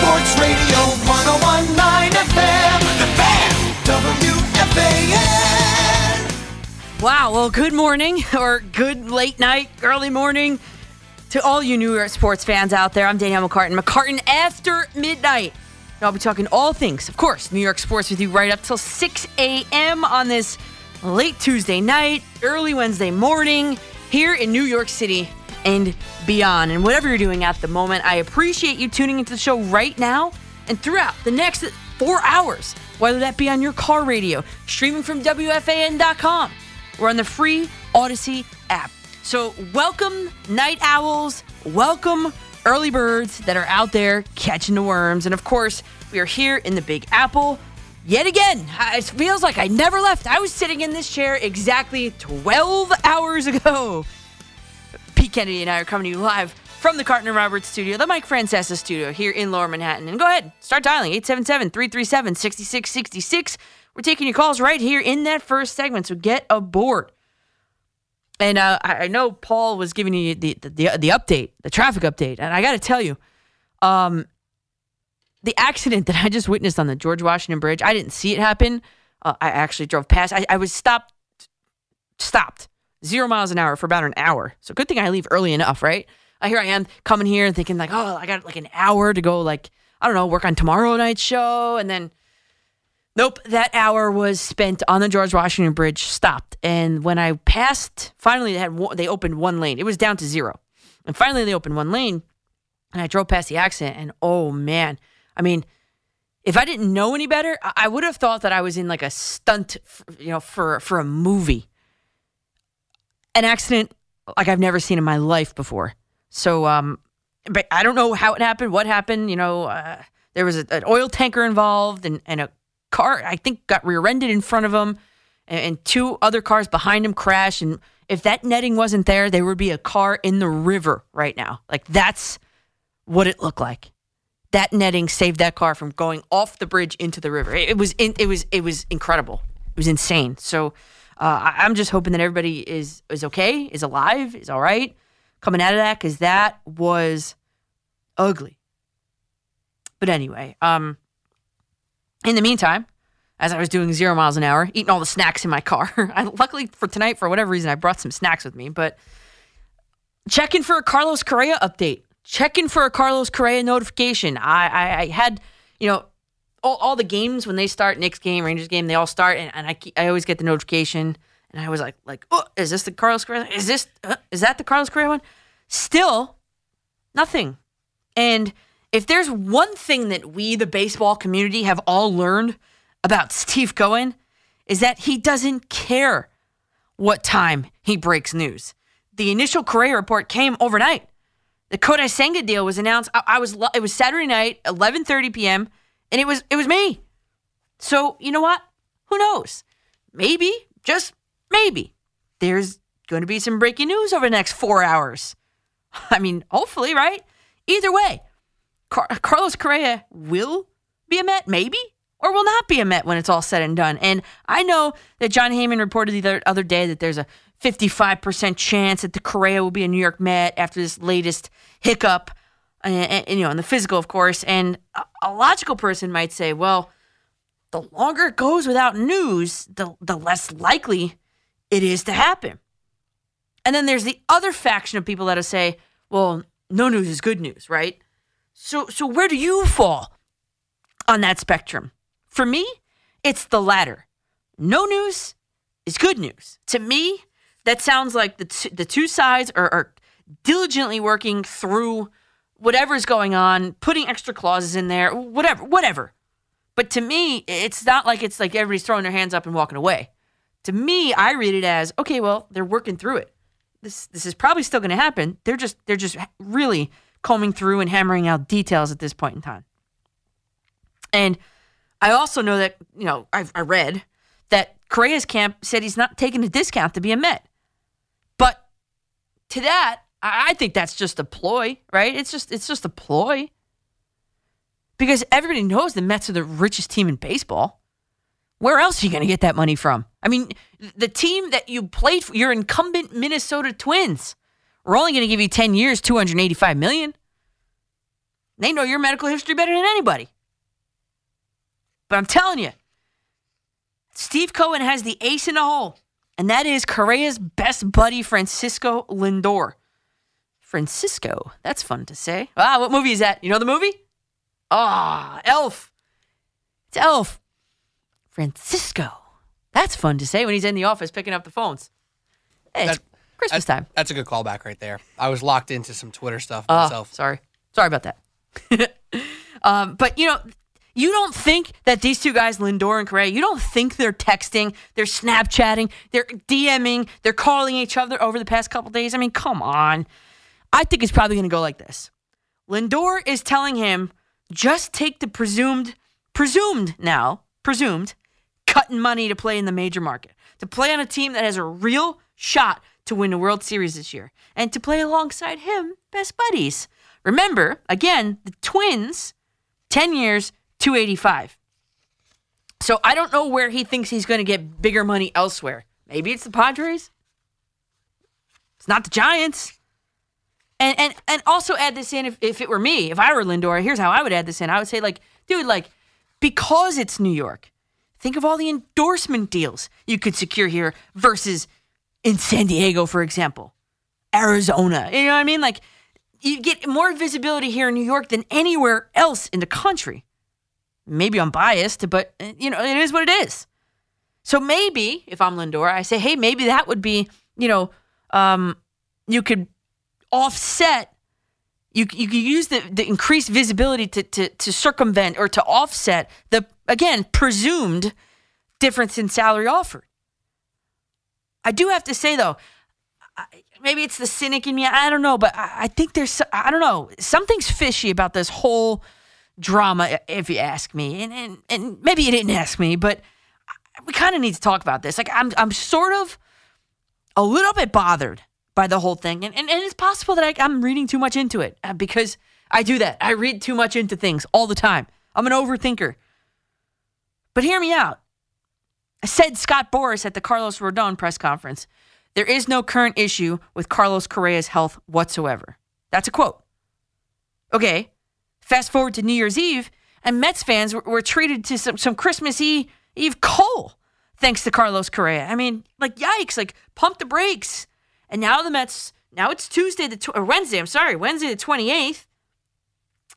Sports Radio 1019 FM. The Fan. WFAN. Wow. Well, good morning or good late night, early morning to all you New York sports fans out there. I'm Danielle McCartan. McCartan after midnight. And I'll be talking all things, of course, New York sports with you right up till 6 a.m. on this late Tuesday night, early Wednesday morning here in New York City and beyond. And whatever you're doing at the moment, I appreciate you tuning into the show right now and throughout the next four hours, whether that be on your car radio, streaming from WFAN.com, or on the free Odyssey app. So, welcome, night owls. Welcome, early birds that are out there catching the worms. And of course, we are here in the Big Apple yet again. It feels like I never left. I was sitting in this chair exactly 12 hours ago. Kennedy and I are coming to you live from the Carton and Roberts studio, the Mike Francesa studio here in Lower Manhattan. And go ahead, start dialing 877 337 6666. We're taking your calls right here in that first segment, so get aboard. And uh, I, know Paul was giving you the, the, the, the update, the traffic update. And I got to tell you, um, the accident that I just witnessed on the George Washington Bridge, I didn't see it happen. Uh, I actually drove past. I, I was stopped, stopped zero miles an hour for about an hour. So good thing I leave early enough, right? Uh, here I am coming here and thinking like, oh, I got like an hour to go, like I don't know, work on tomorrow night's show, and then nope, that hour was spent on the George Washington Bridge, stopped, and when I passed, finally they had one, they opened one lane. It was down to zero, and finally they opened one lane, and I drove past the accident, and oh man, I mean. If I didn't know any better, I would have thought that I was in like a stunt, you know, for for a movie an accident like I've never seen in my life before. So, um, but I don't know how it happened, what happened. You know, uh, there was a, an oil tanker involved, and, and a car I think got rear-ended in front of him, and, and two other cars behind him crashed. And if that netting wasn't there, there would be a car in the river right now. Like that's what it looked like. That netting saved that car from going off the bridge into the river. It, it was in, it was it was incredible. It was insane. So uh, I, I'm just hoping that everybody is is okay, is alive, is all right, coming out of that because that was ugly. But anyway, um, in the meantime, as I was doing zero miles an hour, eating all the snacks in my car. I, luckily for tonight, for whatever reason, I brought some snacks with me. But checking for a Carlos Correa update, checking for a Carlos Correa notification. I, I, I had, you know, all, all the games when they start, Knicks game, Rangers game, they all start, and, and I, I always get the notification, and I was like, like, oh, is this the Carlos Correa? Is this, uh, is that the Carlos Correa one? Still, nothing. And if there's one thing that we, the baseball community, have all learned about Steve Cohen, is that he doesn't care what time he breaks news. The initial Correa report came overnight. The Kodai Senga deal was announced. I, I was it was Saturday night, 11:30 p.m., and it was it was me. So you know what? Who knows? Maybe, just maybe, there's going to be some breaking news over the next four hours. I mean, hopefully, right? Either way, Car- Carlos Correa will be a Met, maybe, or will not be a Met when it's all said and done. And I know that Jon Heyman reported the other- day that there's a 55% chance that the Correa will be a New York Met after this latest hiccup, and, and, you know, in the physical, of course. And a, a logical person might say, well, the longer it goes without news, the, the less likely it is to happen. And then there's the other faction of people that'll say, well, no news is good news, right? So so where do you fall on that spectrum? For me, it's the latter. No news is good news. To me, that sounds like the t- the two sides are, are diligently working through whatever's going on, putting extra clauses in there, whatever, whatever. But to me, it's not like it's like everybody's throwing their hands up and walking away. To me, I read it as okay. Well, they're working through it. This this is probably still going to happen. They're just they're just really combing through and hammering out details at this point in time. And I also know that you know I've, I read that Correa's camp said he's not taking a discount to be a Met. But to that, I think that's just a ploy, right? It's just it's just a ploy. Because everybody knows the Mets are the richest team in baseball. Where else are you going to get that money from? I mean, the team that you played for, your incumbent Minnesota Twins, we're only going to give you 10 years, 285 million. They know your medical history better than anybody. But I'm telling you, Steve Cohen has the ace in the hole, and that is Correa's best buddy, Francisco Lindor. Francisco, that's fun to say. Ah, what movie is that? You know the movie? Ah, Elf. It's Elf. Francisco. That's fun to say when he's in the office picking up the phones. Hey, it's Christmas That- time. That's a good callback right there. I was locked into some Twitter stuff Oh, myself. sorry. Sorry about that. um, but you know, you don't think that these two guys, Lindor and Correa, you don't think they're texting, they're Snapchatting, they're DMing, they're calling each other over the past couple days. I mean, come on. I think it's probably going to go like this. Lindor is telling him, just take the presumed, presumed now, presumed, cutting money to play in the major market, to play on a team that has a real shot to win the World Series this year, and to play alongside him, best buddies. Remember, again, the Twins, 10 years, 285. So I don't know where he thinks he's going to get bigger money elsewhere. Maybe it's the Padres. It's not the Giants. And and and also add this in if, if it were me, if I were Lindor, here's how I would add this in. I would say, like, dude, like, because it's New York, think of all the endorsement deals you could secure here versus in San Diego, for example. Arizona. You know what I mean? Like you get more visibility here in New York than anywhere else in the country. Maybe I'm biased, but uh, you know, it is what it is. So maybe if I'm Lindor, I say, hey, maybe that would be, you know, um, you could offset. You you could use the, the increased visibility to, to to circumvent or to offset the again presumed difference in salary offered. I do have to say though, maybe it's the cynic in me. I don't know, but I, I think there's I don't know something's fishy about this whole drama. If you ask me, and and, and maybe you didn't ask me, but we kind of need to talk about this. Like I'm I'm sort of a little bit bothered by the whole thing, and and, and it's possible that I, I'm reading too much into it uh, because I do that. I read too much into things all the time. I'm an overthinker. But hear me out. I said Scott Boras at the Carlos Rodon press conference. There is no current issue with Carlos Correa's health whatsoever. That's a quote. Okay, fast forward to New Year's Eve, and Mets fans were, were treated to some, some Christmas Eve, Eve coal thanks to Carlos Correa. I mean, like, yikes, like, pump the brakes. And now the Mets, now it's Tuesday, the tw- or Wednesday, I'm sorry, Wednesday the 28th,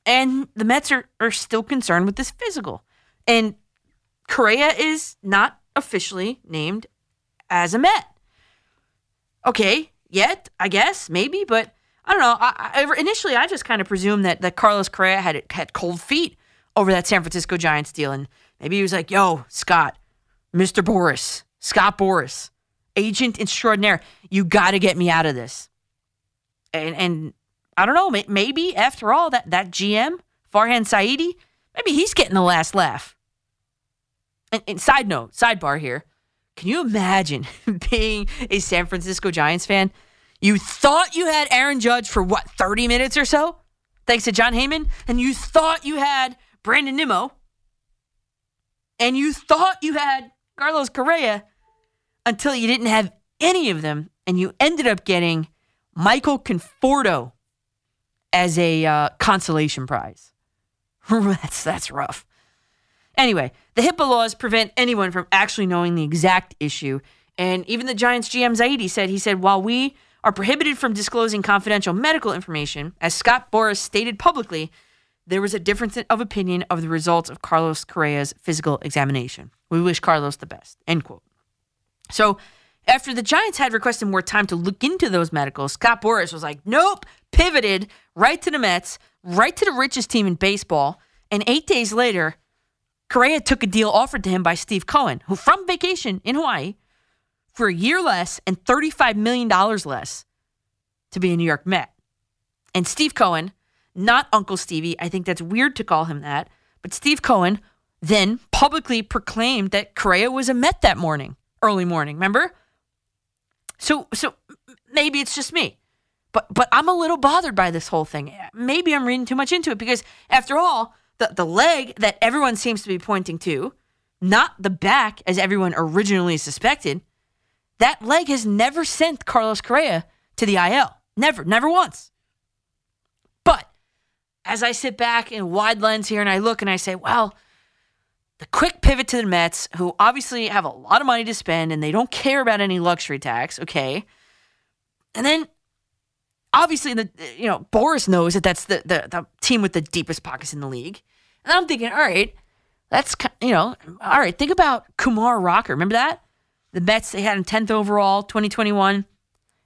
and the Mets are, are still concerned with this physical. And Correa is not officially named as a Met. Okay, yet I guess maybe, but I don't know. I, I, initially, I just kind of presumed that that Carlos Correa had had cold feet over that San Francisco Giants deal, and maybe he was like, "Yo, Scott, Mister Boras, Scott Boras, agent extraordinaire, you got to get me out of this." And and I don't know, maybe after all that that GM Farhan Zaidi, maybe he's getting the last laugh. And, and side note, sidebar here. Can you imagine being a San Francisco Giants fan? You thought you had Aaron Judge for what, 30 minutes or so? Thanks to Jon Heyman. And you thought you had Brandon Nimmo. And you thought you had Carlos Correa until you didn't have any of them. And you ended up getting Michael Conforto as a uh, consolation prize. that's, that's rough. Anyway, the HIPAA laws prevent anyone from actually knowing the exact issue. And even the Giants GM Zaidi said, he said, while we are prohibited from disclosing confidential medical information, as Scott Boras stated publicly, there was a difference of opinion of the results of Carlos Correa's physical examination. We wish Carlos the best. End quote. So after the Giants had requested more time to look into those medicals, Scott Boras was like, nope, pivoted right to the Mets, right to the richest team in baseball. And eight days later, Correa took a deal offered to him by Steve Cohen, who from vacation in Hawaii, for a year less and $35 million less to be a New York Met. And Steve Cohen, not Uncle Stevie, I think that's weird to call him that, but Steve Cohen then publicly proclaimed that Correa was a Met that morning, early morning, remember? So so maybe it's just me. But but I'm a little bothered by this whole thing. Maybe I'm reading too much into it because after all, the, the leg that everyone seems to be pointing to, not the back as everyone originally suspected, that leg has never sent Carlos Correa to the IL. Never, never once. But as I sit back in wide lens here and I look and I say, well, the quick pivot to the Mets, who obviously have a lot of money to spend and they don't care about any luxury tax, okay? And then obviously the you know Boras knows that that's the, the, the team with the deepest pockets in the league. And I'm thinking, all right, that's you know, all right. Think about Kumar Rocker. Remember that the Mets they had him 10th overall, 2021, and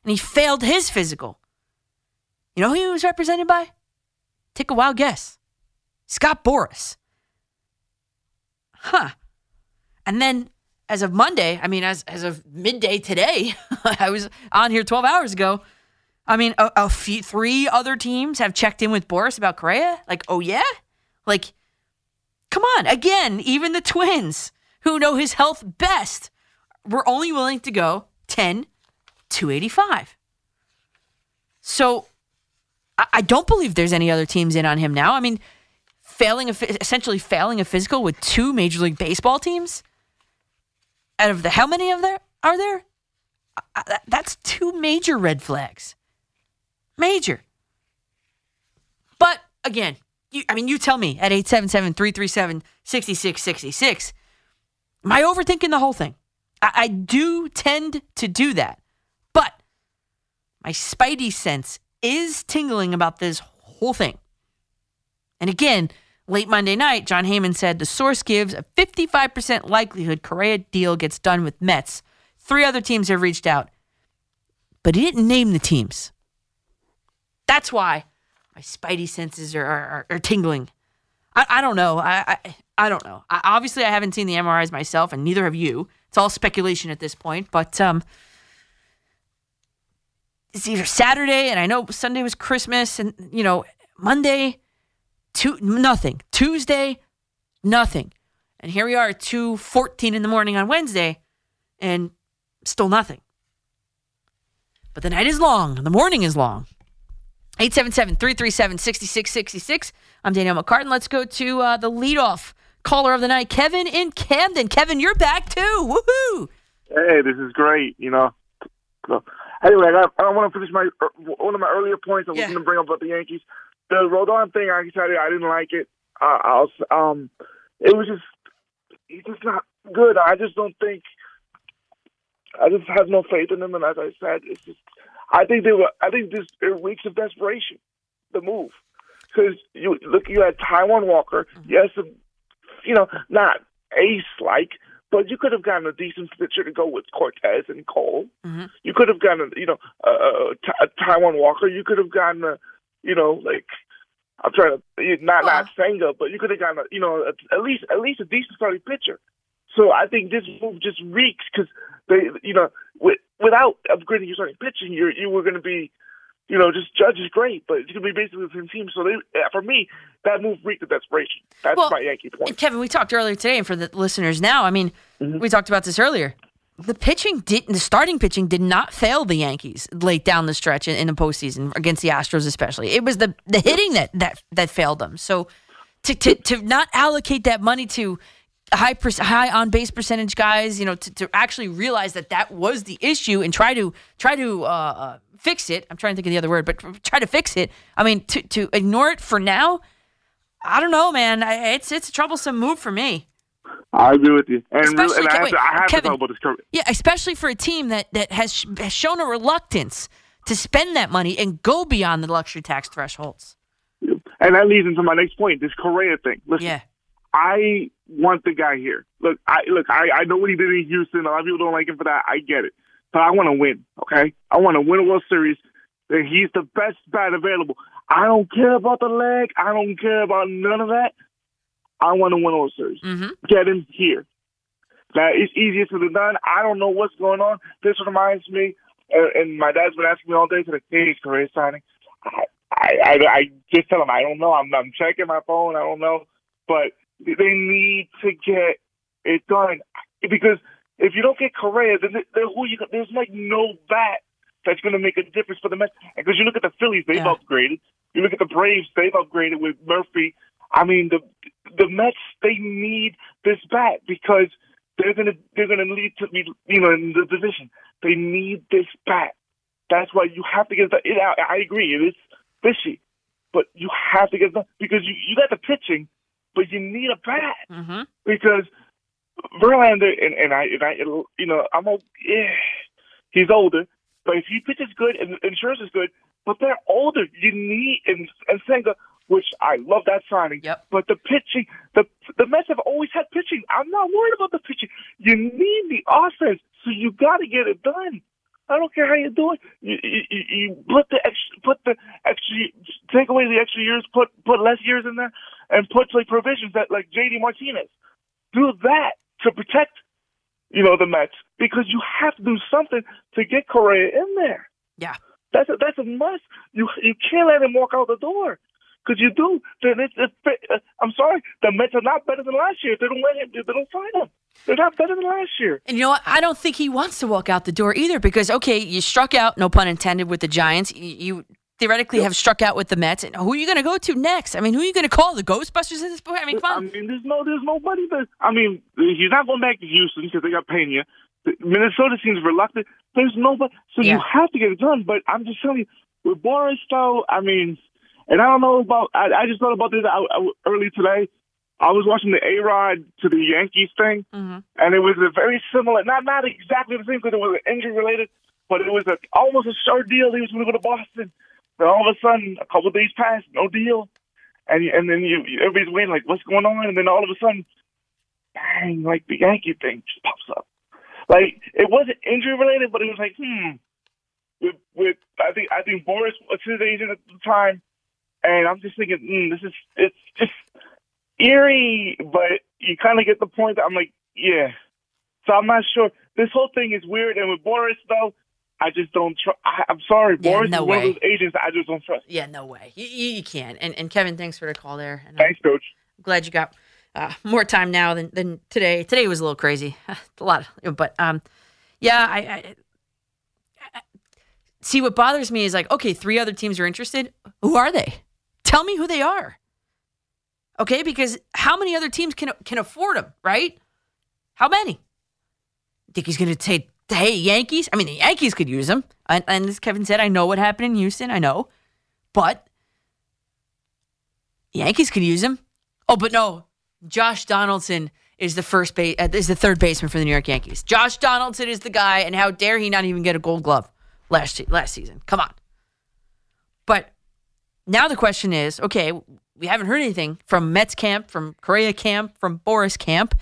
he failed his physical. You know who he was represented by? Take a wild guess. Scott Boras. Huh. And then as of Monday, I mean, as, as of midday today, I was on here 12 hours ago. I mean, a, a few, three other teams have checked in with Boras about Correa. Like, oh, yeah? Like, come on. Again, even the twins who know his health best were only willing to go 10 285. So I, I don't believe there's any other teams in on him now. I mean, failing essentially failing a physical with two Major League Baseball teams. Out of the how many of there are there? Uh, that's two major red flags. Major. But again, you, I mean, you tell me at 877 337 6666. Am I overthinking the whole thing? I, I do tend to do that. But my spidey sense is tingling about this whole thing. And again, late Monday night, Jon Heyman said the source gives a 55% likelihood Correa deal gets done with Mets. Three other teams have reached out, but he didn't name the teams. That's why my spidey senses are, are, are tingling. I, I don't know. I, I, I don't know. I, obviously, I haven't seen the MRIs myself, and neither have you. It's all speculation at this point, but um, it's either Saturday, and I know Sunday was Christmas, and you know Monday, two nothing. Tuesday, nothing, and here we are, at two fourteen in the morning on Wednesday, and still nothing. But the night is long, and the morning is long. 877-337-6666. I'm Danielle McCartan. Let's go to uh, the leadoff caller of the night, Kevin in Camden. Kevin, you're back too. Woohoo! Hey, this is great. You know. Anyway, I, got, I want to finish my er, one of my earlier points. I was Yeah. going to bring up about the Yankees. The Rodon thing, I decided I didn't like it. Uh, I was, um, it was just, he's just not good. I just don't think. I just have no faith in him, and as I said, it's just. I think they were. I think this it reeks of desperation. The move, because you look, you had Taijuan Walker. Yes, you know, not ace like, but you could have gotten a decent pitcher to go with Cortes and Cole. Mhm. You could have gotten, you know, uh, T- uh, Taijuan Walker. You could have gotten a, you know, like I'm trying to not not Senga, but you could have gotten, a, you know, a, at least at least a decent starting pitcher. So I think this move just reeks because they, you know, with, without upgrading your starting pitching, you you were going to be, you know, just Judge is great, but it's going to be basically the same team. So they, uh, for me, that move reeked of desperation. That's Well, my Yankee point. Kevin, we talked earlier today, and for the listeners now, I mean, mm-hmm. we talked about this earlier. The pitching did the starting pitching did not fail the Yankees late down the stretch in, in the postseason against the Astros, especially. It was the the hitting that that that failed them. So to to to not allocate that money to high per, high on base percentage guys, you know, to, to actually realize that that was the issue and try to try to uh, uh, fix it. I'm trying to think of the other word, but try to fix it. I mean, to to ignore it for now. I don't know, man. I, it's it's a troublesome move for me. I agree with you, and, Especially- really, and I have, wait, to, I have Kevin. to talk about this. Yeah, especially for a team that that has, sh- has shown a reluctance to spend that money and go beyond the luxury tax thresholds. And that leads into my next point, this Correa thing. Listen, Yeah. I want the guy here. Look, I look, I, I know what he did in Houston. A lot of people don't like him for that. I get it. But I want to win, okay? I want to win a World Series. He's the best bat available. I don't care about the leg. I don't care about none of that. I want to win World Series. Mm-hmm. Get him here. That is easier said than done. I don't know what's going on. This reminds me, uh, and my dad's been asking me all day today, the is Correa signing? I, I, I, I just tell him I don't know. I'm, I'm checking my phone. I don't know. But they need to get it done because if you don't get Correa, then, then who you there's like no bat that's going to make a difference for the Mets. Because you look at the Phillies, they've Yeah. upgraded. You look at the Braves, they've upgraded with Murphy. I mean, the the Mets they need this bat because they're gonna they're gonna need to be you know in the division. They need this bat. That's why you have to get the. It, I, I agree, it is fishy, but you have to get the because you you got the pitching, but you need a bat Mm-hmm. because Verlander and, and I and I you know I'm a, yeah, he's older, but if he pitches good and insurance is good, but they're older, you need and and Senga, which I love that signing. Yep. But the pitching, the the Mets have always had pitching. I'm not worried about the pitching. You need the offense, so you got to get it done. I don't care how you do it. You, you, you put the extra, put the extra, take away the extra years, put put less years in there, and put like provisions that like JD Martinez. Do that to protect, you know, the Mets because you have to do something to get Correa in there. Yeah. That's a, that's a must. You you can't let him walk out the door. Because you do, then it's, it's uh, I'm sorry, the Mets are not better than last year. They don't let him, they don't sign him. They're not better than last year. And you know what? I don't think he wants to walk out the door either because, okay, you struck out, no pun intended, with the Giants. You, theoretically have struck out with the Mets. And who are you going to go to next? I mean, who are you going to call? The Ghostbusters at this point? I mean, come I mean, there's no, there's nobody that. I mean, he's not going back to Houston because they got Pena. Minnesota seems reluctant. There's nobody, so Yeah. you have to get it done. But I'm just telling you, with Boras, though, I mean, and I don't know about. I, I just thought about this I, I, early today. I was watching the A Rod to the Yankees thing, Mhm. and it was a very similar, not not exactly the same because it was injury related, but it was a, almost a short deal. He was going to go to Boston. Then all of a sudden, a couple of days passed, no deal, and and then you you- everybody's waiting like, what's going on? And then all of a sudden, bang, like the Yankee thing just pops up. Like it wasn't injury related, but it was like, hmm. With with I think I think Boras was his agent at the time, and I'm just thinking, hmm, this is it's just eerie, but you kind of get the point. That I'm like, yeah. So I'm not sure. This whole thing is weird, and with Boras though, I just don't trust. I'm sorry, Yeah, Boras no is one of those agents I just don't trust. Yeah, no way. You, you, you can't. And, and Kevin, thanks for the call there. And I'm Thanks, Coach. glad you got uh, more time now than, than today. Today was a little crazy. a lot. Of, but um, yeah, I, I see what bothers me is like, okay, three other teams are interested. Who are they? Tell me who they are. Okay, because how many other teams can can afford them, right? How many? Think he's going to say, "Hey, Yankees"? I mean, the Yankees could use him. And, and as Kevin said, I know what happened in Houston. I know, but the Yankees could use him. Oh, but no, Josh Donaldson is the first base uh, is the third baseman for the New York Yankees. Josh Donaldson is the guy, and how dare he not even get a Gold Glove last last season? Come on. But now the question is, okay, we haven't heard anything from Mets camp, from Correa camp, from Boris camp.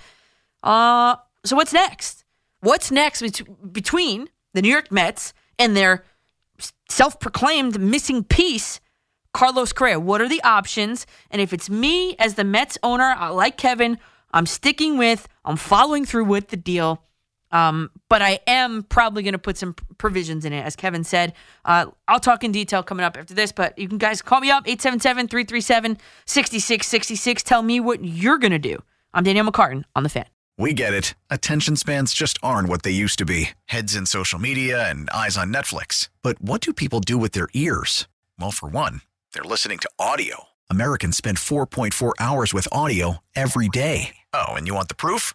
Uh, so what's next? What's next bet- between the New York Mets and their self-proclaimed missing piece, Carlos Correa? What are the options? And if it's me as the Mets owner, like Kevin. I'm sticking with. I'm following through with the deal. Um, but I am probably going to put some provisions in it, as Kevin said. Uh, I'll talk in detail coming up after this, but you can guys call me up, 877 337 6666. Tell me what you're going to do. I'm Danielle McCartan on the fan. We get it. Attention spans just aren't what they used to be heads in social media and eyes on Netflix. But what do people do with their ears? Well, for one, they're listening to audio. Americans spend 4.4 hours with audio every day. Oh, and you want the proof?